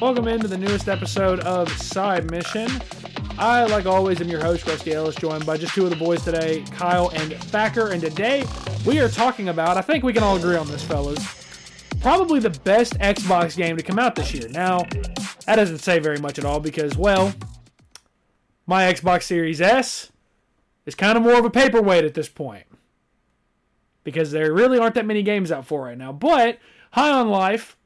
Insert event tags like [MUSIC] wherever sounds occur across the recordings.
Welcome into the newest episode of Side Mission. I, like always, am your host, Rusty Ellis, joined by just two of the boys today, Kyle and Thacker. And today we are talking about, I think we can all agree on this, fellas, probably the best Xbox game to come out this year. Now, that doesn't say very much at all because, well, my Xbox Series S is kind of more of a paperweight at this point because there really aren't that many games out for right now. But High on Life,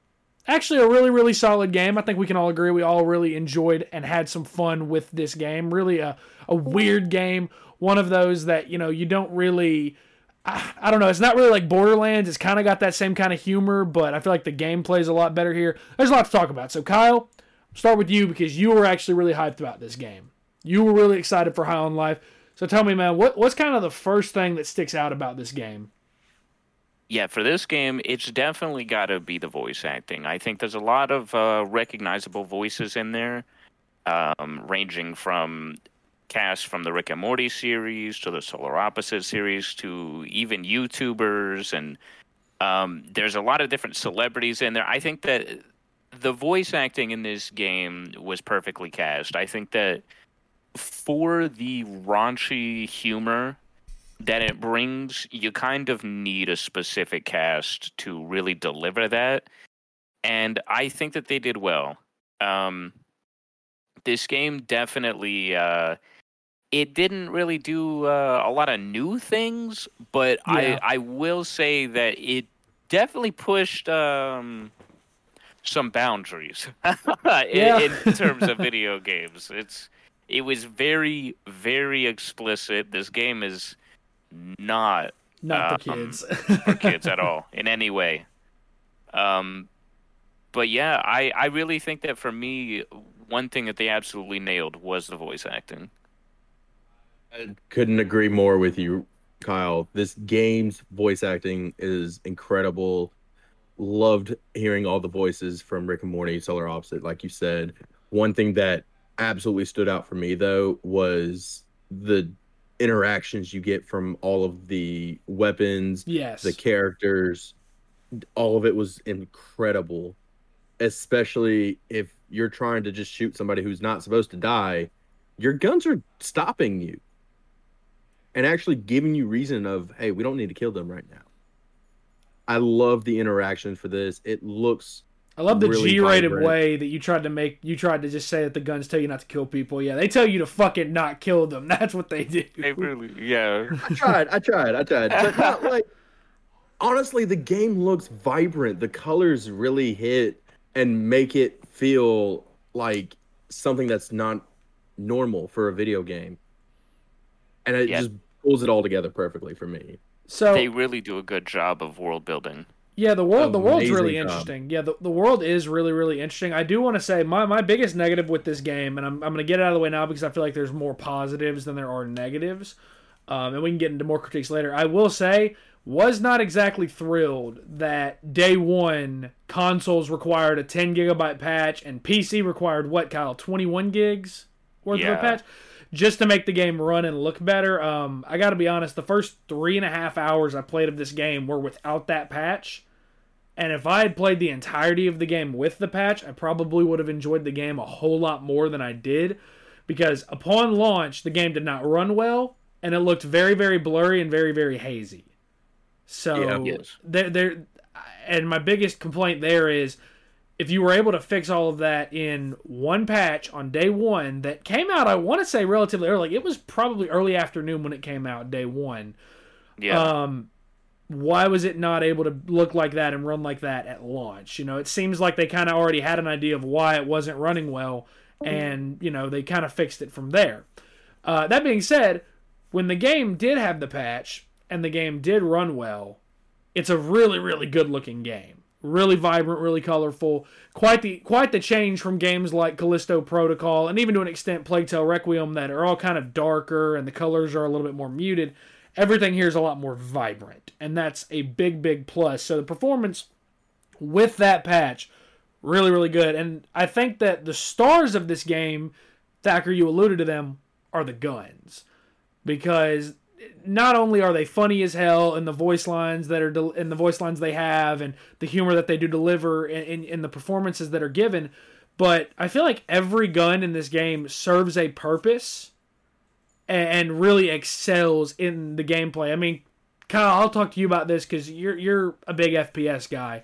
actually a really, really solid game. I think we can all agree we all really enjoyed and had some fun with this game. Really a, a weird game. One of those that, you know, you don't really. I, don't know. It's not really like Borderlands. It's kind of got that same kind of humor, but I feel like the gameplay is a lot better here. There's a lot to talk about. So, Kyle, start with you because you were actually really hyped about this game. You were really excited for High on Life. So tell me, man, what what's kind of the first thing that sticks out about this game? Yeah, for this game, it's definitely got to be the voice acting. I think there's a lot of uh, recognizable voices in there, um, ranging from cast from the Rick and Morty series to the Solar Opposite series to even YouTubers, and um, there's a lot of different celebrities in there. I think that the voice acting in this game was perfectly cast. I think that for the raunchy humor that it brings, you kind of need a specific cast to really deliver that. And I think that they did well. Um, this game definitely, uh, it didn't really do uh, a lot of new things, but yeah. I, I will say that it definitely pushed um, some boundaries [LAUGHS] in, in terms of [LAUGHS] video games. It's it was very very explicit. This game is not not um, for kids for kids at all in any way. Um, but yeah, I I really think that for me, one thing that they absolutely nailed was the voice acting. I couldn't agree more with you, Kyle. This game's voice acting is incredible. Loved hearing all the voices from Rick and Morty, Solar Opposite, like you said. One thing that absolutely stood out for me though was the interactions you get from all of the weapons, yes, the characters, all of it was incredible. Especially if you're trying to just shoot somebody who's not supposed to die, your guns are stopping you and actually giving you reason of, hey, we don't need to kill them right now. I love the interaction for this. It looks I love the really G-rated vibrant. way that you tried to make. You tried to just say that the guns tell you not to kill people. Yeah, they tell you to fucking not kill them. [LAUGHS] That's what they do. They really, yeah. I tried. I tried. I tried. But not [LAUGHS] like. Honestly, the game looks vibrant. The colors really hit and make it feel like something that's not normal for a video game, and it yeah. just pulls it all together perfectly for me. So they really do a good job of world building. Yeah, the world the world's really job. interesting. Yeah, the, the world is really really interesting. I do want to say my, my biggest negative with this game, and I'm I'm gonna get it out of the way now because I feel like there's more positives than there are negatives, um, and we can get into more critiques later. I will say was not exactly thrilled that day one consoles required a 10 gigabyte patch and PC required what Kyle 21 gigs worth yeah. of a patch just to make the game run and look better. Um, I got to be honest, the first three and a half hours I played of this game were without that patch. And if I had played the entirety of the game with the patch, I probably would have enjoyed the game a whole lot more than I did. Because upon launch, the game did not run well, and it looked very, very blurry and very, very hazy. So, yeah, yes. there, there, and my biggest complaint there is if you were able to fix all of that in one patch on day one that came out, I want to say relatively early. It was probably early afternoon when it came out, day one. Yeah. Um, why was it not able to look like that and run like that at launch? You know, it seems like they kind of already had an idea of why it wasn't running well, and you know they kind of fixed it from there. Uh, that being said, when the game did have the patch and the game did run well, it's a really really good looking game really vibrant, really colorful. Quite the quite the change from games like Callisto Protocol and even to an extent Plague Tale Requiem that are all kind of darker and the colors are a little bit more muted. Everything here is a lot more vibrant, and that's a big big plus. So the performance with that patch really really good, and I think that the stars of this game, Thacker, you alluded to them, are the guns because not only are they funny as hell in the voice lines that are in the voice lines they have and the humor that they do deliver and, in, in the performances that are given, but I feel like every gun in this game serves a purpose and really excels in the gameplay. I mean, Kyle, I'll talk to you about this because you're you're a big FPS guy.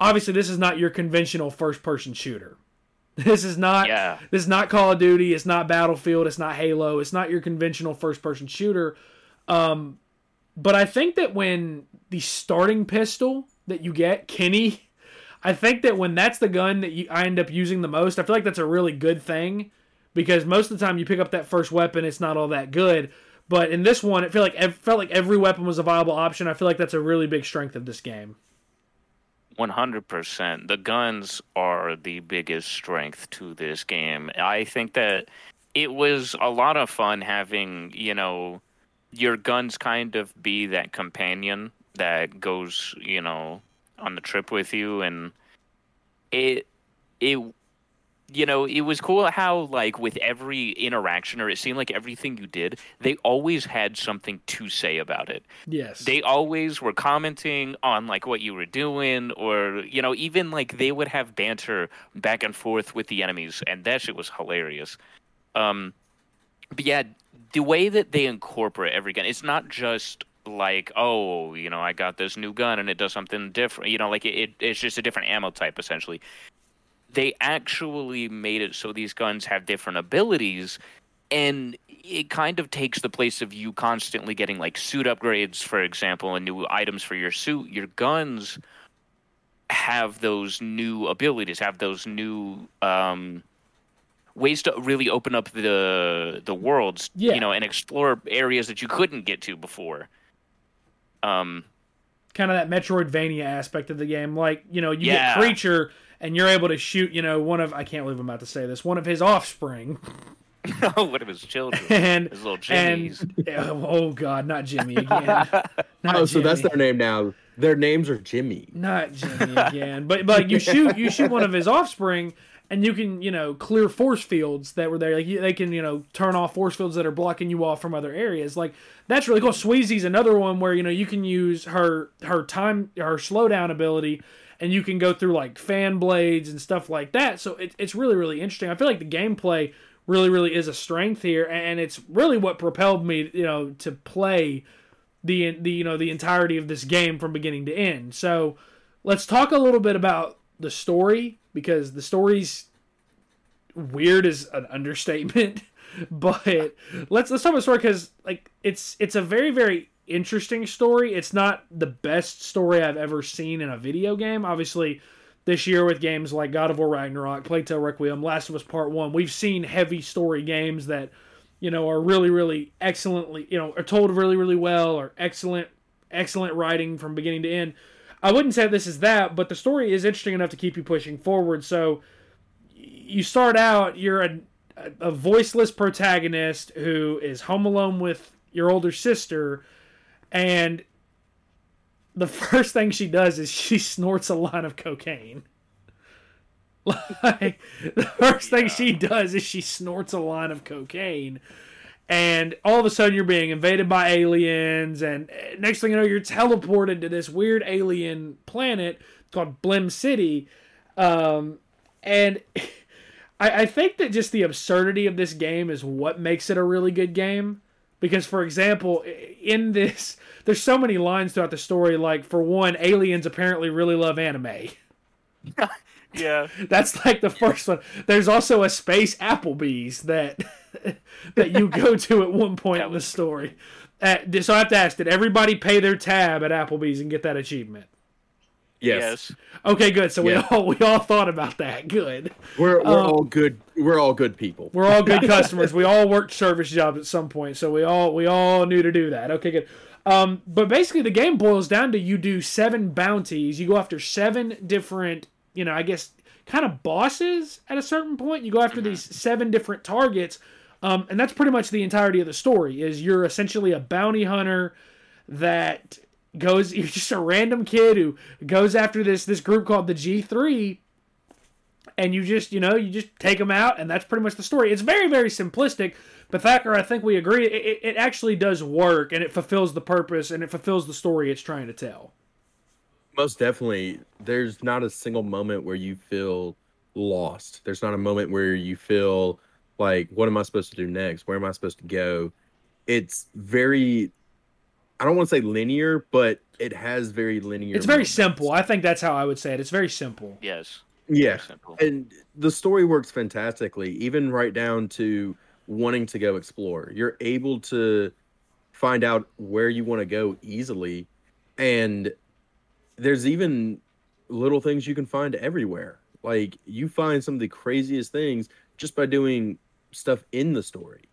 Obviously, this is not your conventional first person shooter. [LAUGHS] This is not yeah. this is not Call of Duty. It's not Battlefield. It's not Halo. It's not your conventional first person shooter. Um, but I think that when the starting pistol that you get, Kenny, I think that when that's the gun that you, I end up using the most, I feel like that's a really good thing because most of the time you pick up that first weapon, it's not all that good. But in this one, it felt like it felt like every weapon was a viable option. I feel like that's a really big strength of this game. One hundred percent. The guns are the biggest strength to this game. I think that it was a lot of fun having you know your guns kind of be that companion that goes you know on the trip with you, and it it you know, it was cool how like with every interaction or it seemed like everything you did, they always had something to say about it. Yes. They always were commenting on like what you were doing or you know, even like they would have banter back and forth with the enemies and that shit was hilarious. Um but yeah, the way that they incorporate every gun, it's not just like oh you know i got this new gun and it does something different you know like it, it, it's just a different ammo type essentially. They actually made it so these guns have different abilities and it kind of takes the place of you constantly getting like suit upgrades for example and new items for your suit. Your guns have those new abilities have those new um, ways to really open up the the worlds yeah. you know and explore areas that you couldn't get to before um kind of that metroidvania aspect of the game like you know you yeah. get creature and you're able to shoot, you know, one of I can't believe I'm about to say this, one of his offspring. oh, [LAUGHS] one of his children, [LAUGHS] and his little Jimmys. And, [LAUGHS] oh God, not Jimmy again. Not oh, so that's their name now. Their names are Jimmy. Not Jimmy again, but but you shoot you shoot one of his offspring, and you can you know clear force fields that were there. Like they can you know turn off force fields that are blocking you off from other areas. Like that's really cool. Sweezy's another one where you know you can use her her time her slowdown ability and you can go through like fan blades and stuff like that. So it, it's really really interesting. I feel like the gameplay really really is a strength here, and it's really what propelled me you know to play the the you know the entirety of this game from beginning to end. So let's talk a little bit about the story because the story's weird is an understatement. [LAUGHS] but let's let's talk about the story because like it's it's a very very interesting story. It's not the best story I've ever seen in a video game. Obviously, this year with games like God of War Ragnarok, Plague Tale Requiem, Last of Us Part 1, we've seen heavy story games that, you know, are really, really excellently, you know, are told really, really well or excellent, excellent writing from beginning to end. I wouldn't say this is that, but the story is interesting enough to keep you pushing forward. So you start out, you're a, a voiceless protagonist who is home alone with your older sister and the [LAUGHS] first thing she does is she snorts a line of cocaine. Like the first yeah. thing she does is she snorts a line of cocaine, and all of a sudden you're being invaded by aliens, and next thing you know you're teleported to this weird alien planet called Blim City, um, and [LAUGHS] I, I think that just the absurdity of this game is what makes it a really good game. Because, for example, in this, there's so many lines throughout the story. Like, for one, aliens apparently really love anime. [LAUGHS] yeah, [LAUGHS] that's like the first one. There's also a space Applebee's that [LAUGHS] that you go to at one point in the story. Uh, so I have to ask: Did everybody pay their tab at Applebee's and get that achievement? Yes. yes. Okay, good. So yeah. we all we all thought about that. Good. We're we're um, all good. We're all good people. We're all good [LAUGHS] customers. we all worked service jobs at some point, so we all we all knew to do that. Okay, good. Um, but basically, the game boils down to you do seven bounties. You go after seven different, you know, I guess, kind of bosses at a certain point. You go after these seven different targets, um, and that's pretty much the entirety of the story. Is you're essentially a bounty hunter that goes [LAUGHS] you're just a random kid who goes after this this group called the G3 and you just you know you just take them out and that's pretty much the story it's very very simplistic but Thacker I think we agree it, it actually does work and it fulfills the purpose and it fulfills the story it's trying to tell most definitely there's not a single moment where you feel lost. There's not a moment where you feel like, what am I supposed to do next? Where am I supposed to go? It's very, I don't want to say linear, but it has very linear. It's very moments. simple. I think that's how I would say it. It's very simple. Yes. Yeah. And the story works fantastically, even right down to wanting to go explore. You're able to find out where you want to go easily. And there's even little things you can find everywhere. Like you find some of the craziest things just by doing stuff in the story.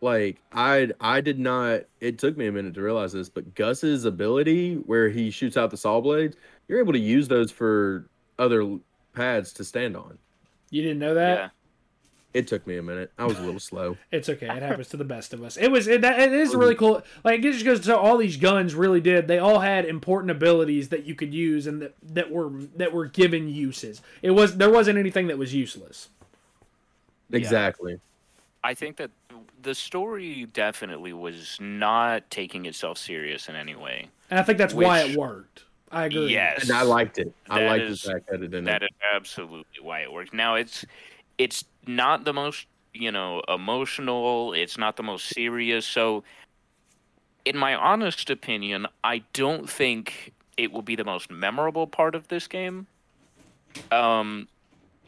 Like I I did not it took me a minute to realize this, but Gus's ability where he shoots out the saw blades, you're able to use those for other pads to stand on. You didn't know that? Yeah. It took me a minute. I was a little slow. [LAUGHS] it's okay. It happens to the best of us. It was it, it is oh, really cool. Like it just goes to all these guns really did. They all had important abilities that you could use and that, that were that were given uses. It was there wasn't anything that was useless. Exactly. Yeah. I think that the story definitely was not taking itself serious in any way. And I think that's which, why it worked. I agree. Yes, and I liked it. I liked is, the fact that it didn't. That is absolutely why it worked. Now it's it's not the most you know emotional. It's not the most serious. So, in my honest opinion, I don't think it will be the most memorable part of this game. Um,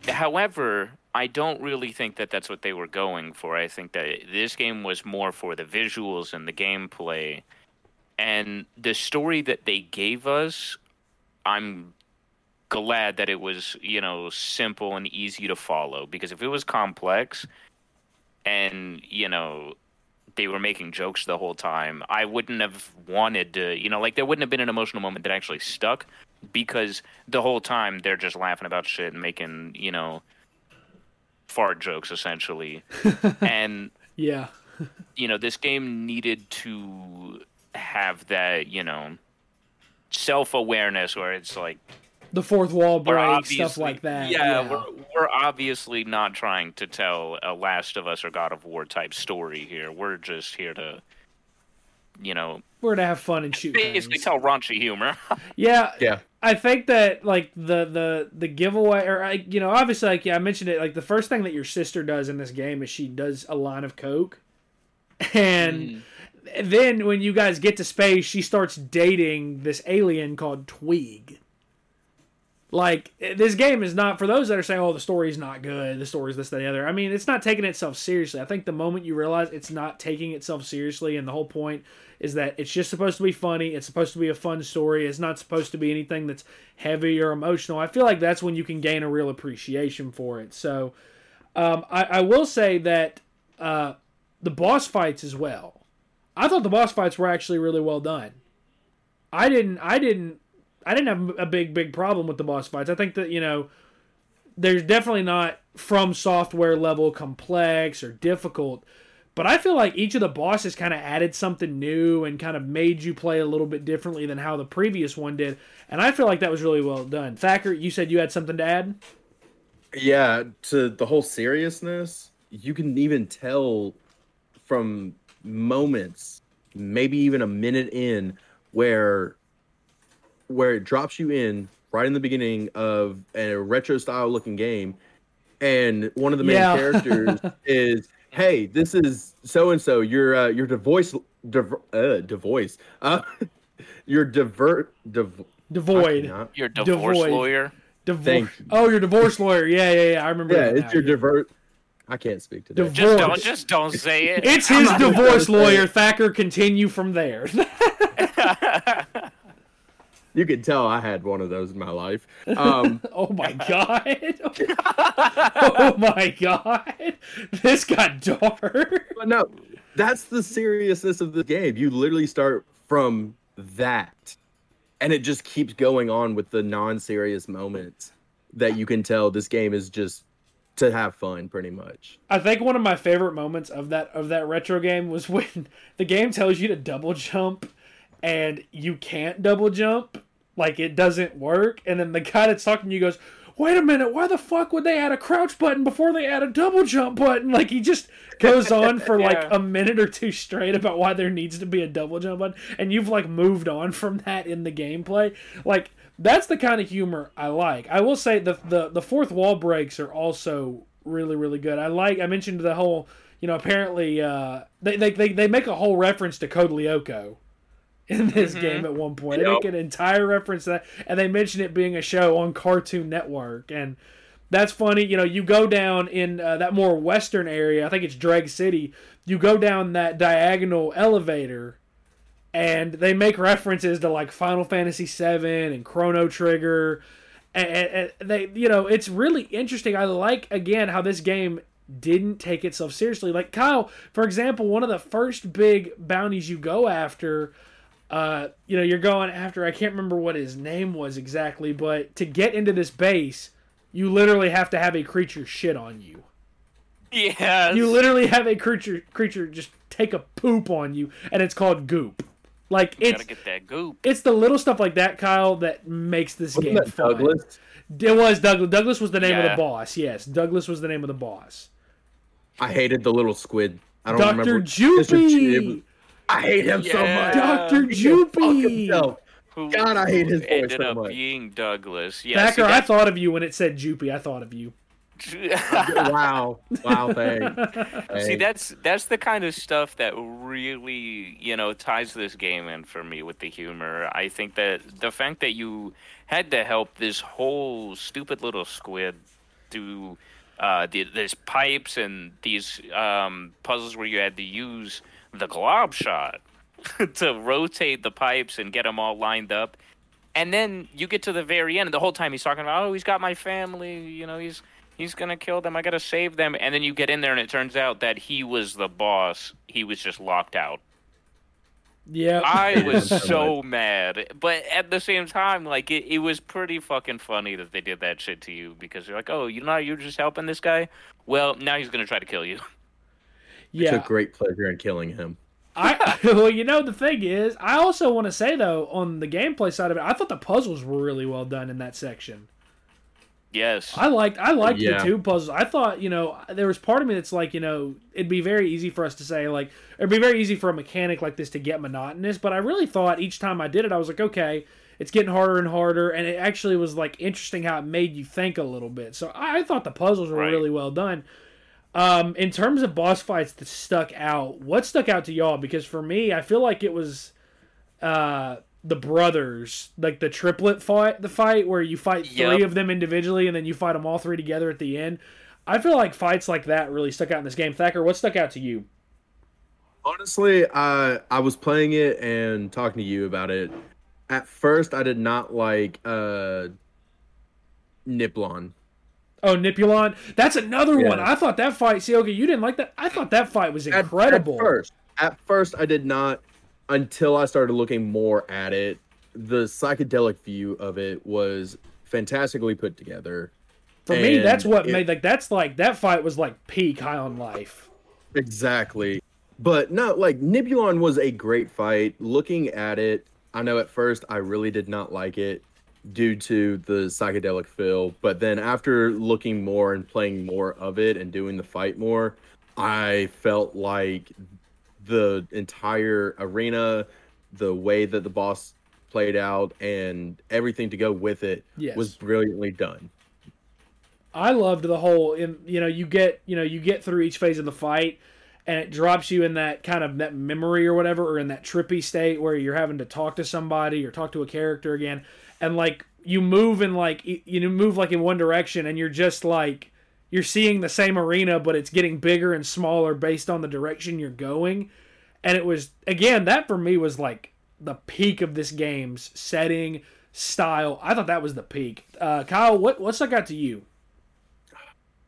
however, I don't really think that that's what they were going for. I think that this game was more for the visuals and the gameplay. And the story that they gave us, I'm glad that it was, you know, simple and easy to follow. Because if it was complex and, you know, they were making jokes the whole time, I wouldn't have wanted to, you know, like there wouldn't have been an emotional moment that actually stuck because the whole time they're just laughing about shit and making, you know, fart jokes essentially. [LAUGHS] and yeah. you know, this game needed to have that, you know, self-awareness where it's like the fourth wall break stuff like that. Yeah, yeah, We're, we're obviously not trying to tell a Last of Us or God of War type story here. We're just here to, you know, we're to have fun and shoot. Basically, things. tell raunchy humor. [LAUGHS] yeah, yeah. I think that like the the the giveaway, or I, you know, obviously, like yeah, I mentioned it. Like the first thing that your sister does in this game is she does a line of coke, [LAUGHS] and. Mm then when you guys get to space, she starts dating this alien called Tweeg. Like this game is not for those that are saying, "Oh, the story's not good. The story's this, that, the other." I mean, it's not taking itself seriously. I think the moment you realize it's not taking itself seriously, and the whole point is that it's just supposed to be funny. It's supposed to be a fun story. It's not supposed to be anything that's heavy or emotional. I feel like that's when you can gain a real appreciation for it. So, um, I, I, will say that uh, the boss fights as well I thought the boss fights were actually really well done. I didn't I didn't I didn't have a big big problem with the boss fights. I think that, you know, there's definitely not FromSoftware level complex or difficult, but I feel like each of the bosses kind of added something new and kind of made you play a little bit differently than how the previous one did. And I feel like that was really well done. Thacker, you said you had something to add? Yeah, to the whole seriousness, you can even tell from moments, maybe even a minute in, where where it drops you in right in the beginning of a retro style looking game, and one of the main yeah. characters [LAUGHS] is, "Hey, this is so and so. You're uh, you're divorce, div- uh, divorce, [LAUGHS] uh, you're divert, div- devoid. You're divorce devoid. lawyer. Divorce. Oh, you're divorce lawyer. Yeah, yeah, yeah. I remember. Yeah, it's your divert I can't speak to that. Just don't, just don't say it. It's his divorce [LAUGHS] lawyer. Thacker, continue from there. You can tell I had one of those in my life. Um, [LAUGHS] oh my [LAUGHS] god! oh my god! This got dark. But no, that's the seriousness of the game. You literally start from that, and it just keeps going on with the non-serious moments that you can tell this game is just to have fun pretty much. I think one of my favorite moments of that of that retro game was when [LAUGHS] the game tells you to double jump and you can't double jump like it doesn't work and then the guy that's talking to you goes wait a minute, why the fuck would they add a crouch button before they add a double jump button? Like he just goes [LAUGHS] on for yeah. like a minute or two straight about why there needs to be a double jump button, and you've like moved on from that in the gameplay. Like that's the kind of humor I like. I will say the the the fourth wall breaks are also really really good. I like I mentioned the whole you know apparently uh, they, they they they make a whole reference to Code Lyoko in this mm-hmm. game at one point. They make an entire reference to that, and they mention it being a show on Cartoon Network, and that's funny. You know, you go down in uh, that more western area. I think it's Dreg City. You go down that diagonal elevator, and they make references to like Final Fantasy VII and Chrono Trigger. And, and, they, you know, it's really interesting. I like again how this game didn't take itself seriously. Like Kyle, for example, one of the first big bounties you go after uh, you know, you're going after, I can't remember what his name was exactly, but to get into this base, you literally have to have a creature shit on you. Yeah. You literally have a creature creature just take a poop on you, and it's called goop. Like you it's get that goop. It's the little stuff like that, Kyle, that makes this Wasn't game fun. Douglas? It was Douglas. Douglas was the name yeah. of the boss. Yes, Douglas was the name of the boss. I hated the little squid. I don't Dr. remember. Dr. Jupy. I hate him yeah. so much. Dr. Jupy. God, I hate his voice ended so up much. being Douglas. Yeah, Thacker, I thought of you when it said Jupy. I thought of you. [LAUGHS] wow! Wow! Thanks. [LAUGHS] See, that's that's the kind of stuff that really you know ties this game in for me with the humor. I think that the fact that you had to help this whole stupid little squid do uh, the, there's pipes and these um, puzzles where you had to use the glob shot [LAUGHS] to rotate the pipes and get them all lined up. And then you get to the very end, and the whole time he's talking about, oh, he's got my family, you know, he's he's gonna kill them. I gotta save them. And then you get in there, and it turns out that he was the boss. He was just locked out. Yeah, I [LAUGHS] was so mad, but at the same time, like it, it was pretty fucking funny that they did that shit to you because you're like, oh, you know, you're just helping this guy. Well, now he's gonna try to kill you. [LAUGHS] Yeah, took great pleasure in killing him. I [LAUGHS] [LAUGHS] well, you know, the thing is, I also want to say though, on the gameplay side of it, I thought the puzzles were really well done in that section. Yes, I liked I liked yeah. the two puzzles. I thought you know there was part of me that's like you know it'd be very easy for us to say like it'd be very easy for a mechanic like this to get monotonous, but I really thought each time I did it, I was like, okay, it's getting harder and harder, and it actually was like interesting how it made you think a little bit. So I, I thought the puzzles were right. really well done. Um, in terms of boss fights that stuck out, what stuck out to y'all? Because for me, I feel like it was uh, the brothers, like the triplet fight, the fight where you fight three yep. of them individually and then you fight them all three together at the end. I feel like fights like that really stuck out in this game. Thacker, what stuck out to you? Honestly, I I was playing it and talking to you about it. At first, I did not like uh, Nippulon. Oh, Nippulon. That's another yeah. one. I thought that fight. Okay, you didn't like that. I thought that fight was incredible. At, at, first, at first, I did not until I started looking more at it. The psychedelic view of it was fantastically put together. For me, that's what it, made like that's like that fight was like peak high on life. Exactly. But no, like Nippulon was a great fight. Looking at it, I know at first I really did not like it due to the psychedelic feel. But then after looking more and playing more of it and doing the fight more, I felt like the entire arena, the way that the boss played out, and everything to go with it yes. was brilliantly done. I loved the whole. In you know, you get you know you get through each phase of the fight, and it drops you in that kind of that memory or whatever, or in that trippy state where you're having to talk to somebody or talk to a character again and like you move in like you move like in one direction and you're just like you're seeing the same arena but it's getting bigger and smaller based on the direction you're going. And it was again that for me was like the peak of this game's setting style. I thought that was the peak. Uh, kyle what what stuck out to you?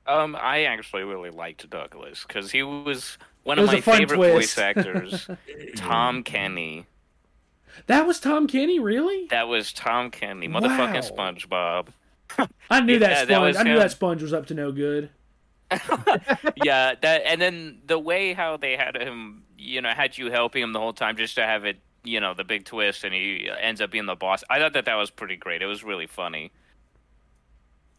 Um i actually really liked douglas because he was one of my favorite twist. voice actors. [LAUGHS] Tom kenny that was Tom Kenny, really? That was Tom Kenny, motherfucking wow. SpongeBob. [LAUGHS] I knew yeah, that sponge. That I knew that sponge was up to no good. [LAUGHS] yeah, that and then the way how they had him, you know, had you helping him the whole time just to have it, you know, the big twist, and he ends up being the boss. I thought that that was pretty great. It was really funny.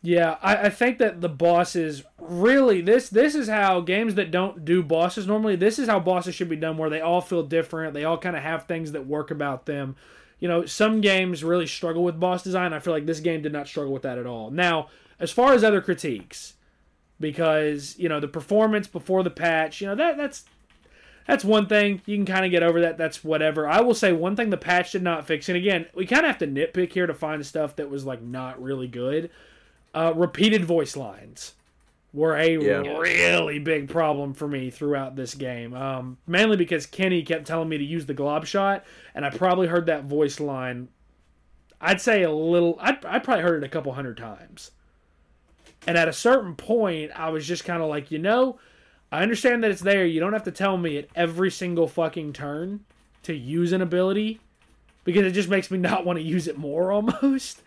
Yeah, I, I think that the bosses really this this is how games that don't do bosses normally this is how bosses should be done where they all feel different they all kind of have things that work about them. You know some games really struggle with boss design i feel like this game did not struggle with that at all. Now as far as other critiques because you know the performance before the patch you know that that's that's one thing you can kind of get over that that's whatever. I will say one thing the patch did not fix and again we kind of have to nitpick here to find stuff that was like not really good uh, repeated voice lines were a yeah. really big problem for me throughout this game. Um, mainly because Kenny kept telling me to use the glob shot, and I probably heard that voice line. I'd say a little. I'd, I probably heard it a couple hundred times. And at a certain point, I was just kind of like, you know, I understand that it's there. You don't have to tell me at every single fucking turn to use an ability because it just makes me [LAUGHS] not want to use it more almost.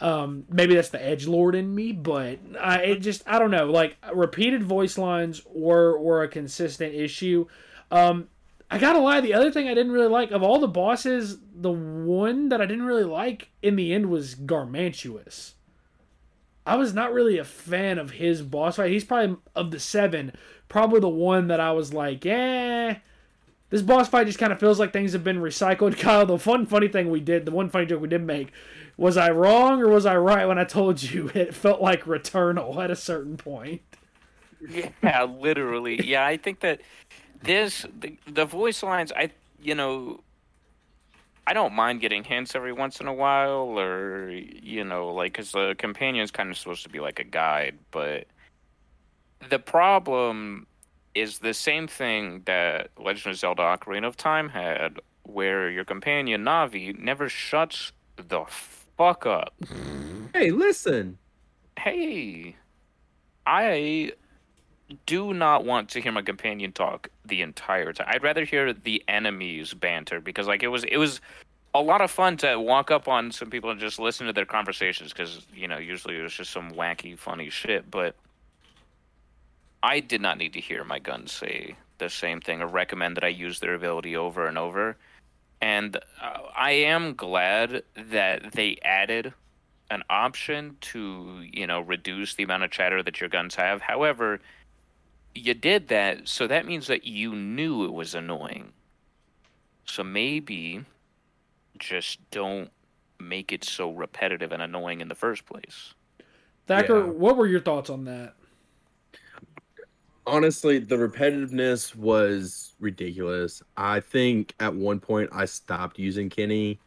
Um, maybe that's the edge lord in me, but I it just I don't know. Like repeated voice lines were were a consistent issue. Um, I gotta lie, the other thing I didn't really like of all the bosses, the one that I didn't really like in the end was Garmantuous. I was not really a fan of his boss fight. He's probably of the seven, probably the one that I was like, eh. This boss fight just kind of feels like things have been recycled. [LAUGHS] Kyle, the fun, funny thing we did, the one funny joke we did make was I wrong or was I right when I told you [LAUGHS] it felt like Returnal at a certain point? Yeah, literally. Yeah, I think that this the, the voice lines. I you know. I don't mind getting hints every once in a while, or you know, like because the companion is kind of supposed to be like a guide, but the problem is the same thing that Legend of Zelda: Ocarina of Time had, where your companion Navi never shuts the fuck up. Hey, listen. Hey, I do not want to hear my companion talk the entire time. I'd rather hear the enemies banter because, like, it was it was a lot of fun to walk up on some people and just listen to their conversations because you know usually it was just some wacky, funny shit. But I did not need to hear my guns say the same thing or recommend that I use their ability over and over and uh, I am glad that they added an option to you know reduce the amount of chatter that your guns have. However, you did that, so that means that you knew it was annoying. So maybe just don't make it so repetitive and annoying in the first place. Thacker, yeah. what were your thoughts on that? Honestly, the repetitiveness was ridiculous. I think at one point I stopped using Kenny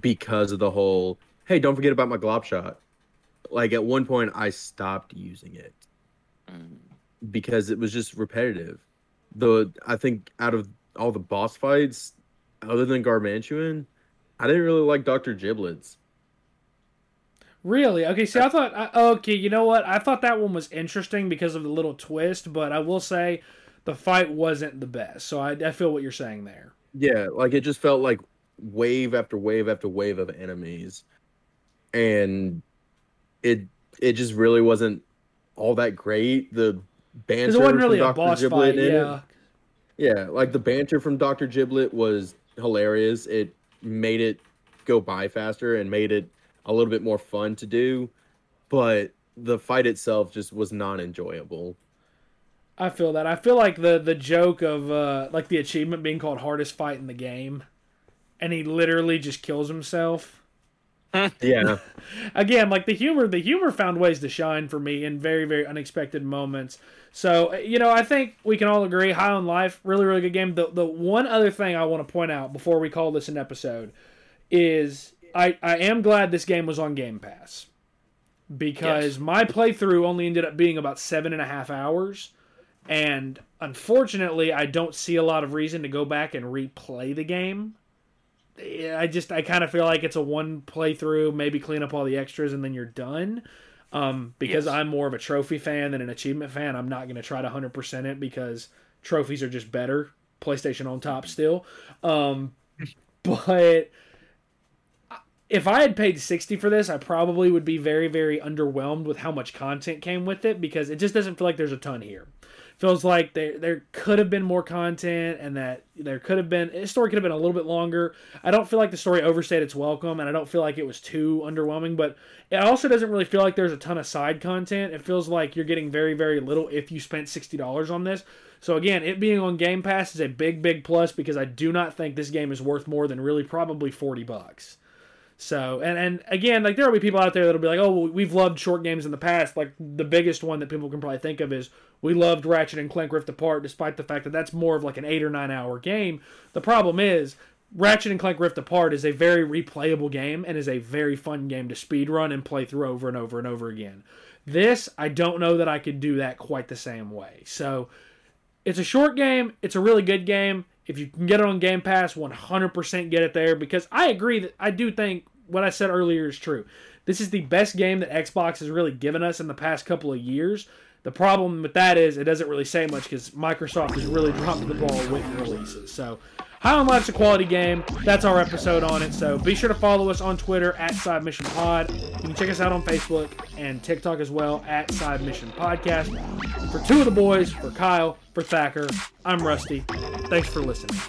because of the whole hey, don't forget about my glob shot. Like at one point I stopped using it mm. because it was just repetitive. The I think out of all the boss fights, other than Garmantuous, I didn't really like Doctor Giblets. Really? Okay. See, I thought. I, okay, you know what? I thought that one was interesting because of the little twist, but I will say, the fight wasn't the best. So I, I feel what you're saying there. Yeah, like it just felt like wave after wave after wave of enemies, and it it just really wasn't all that great. The banter it wasn't really a boss Giblet fight. Yeah. It, yeah, like the banter from Doctor Giblet was hilarious. It made it go by faster and made it a little bit more fun to do, but the fight itself just was not enjoyable. I feel that. I feel like the the joke of uh like the achievement being called hardest fight in the game and he literally just kills himself. [LAUGHS] yeah. [LAUGHS] Again, like the humor the humor found ways to shine for me in very very unexpected moments. So, you know, I think we can all agree High on Life really really good game. The the one other thing I want to point out before we call this an episode is I, I am glad this game was on Game Pass because yes. my playthrough only ended up being about seven and a half hours. And unfortunately, I don't see a lot of reason to go back and replay the game. I just I kind of feel like it's a one playthrough, maybe clean up all the extras and then you're done. Um, because yes. I'm more of a trophy fan than an achievement fan, I'm not going to try to 100% it because trophies are just better. PlayStation on top still. Um, [LAUGHS] but if I had paid 60 for this, I probably would be very, very underwhelmed with how much content came with it because it just doesn't feel like there's a ton here. feels like there there could have been more content and that there could have been the story could have been a little bit longer. I don't feel like the story overstayed its welcome and I don't feel like it was too underwhelming, but it also doesn't really feel like there's a ton of side content. It feels like you're getting very very little if you spent $60 on this. So again, it being on Game Pass is a big big plus because I do not think this game is worth more than really probably 40 bucks. So and and again, like there will be people out there that'll be like, oh, well, we've loved short games in the past. Like the biggest one that people can probably think of is we loved Ratchet and Clank Rift Apart, despite the fact that that's more of like an eight or nine hour game. The problem is Ratchet and Clank Rift Apart is a very replayable game and is a very fun game to speed run and play through over and over and over again. This, I don't know that I could do that quite the same way. So it's a short game. It's a really good game. If you can get it on Game Pass, 100% get it there because I agree that I do think what I said earlier is true. This is the best game that Xbox has really given us in the past couple of years. The problem with that is it doesn't really say much because Microsoft has really dropped the ball with releases. So, High on Life's a quality game. That's our episode on it. So be sure to follow us on Twitter at Side Mission Pod. You can check us out on Facebook and TikTok as well at Side Mission Podcast. For two of the boys, for Kyle, for Thacker, I'm Rusty. Thanks for listening.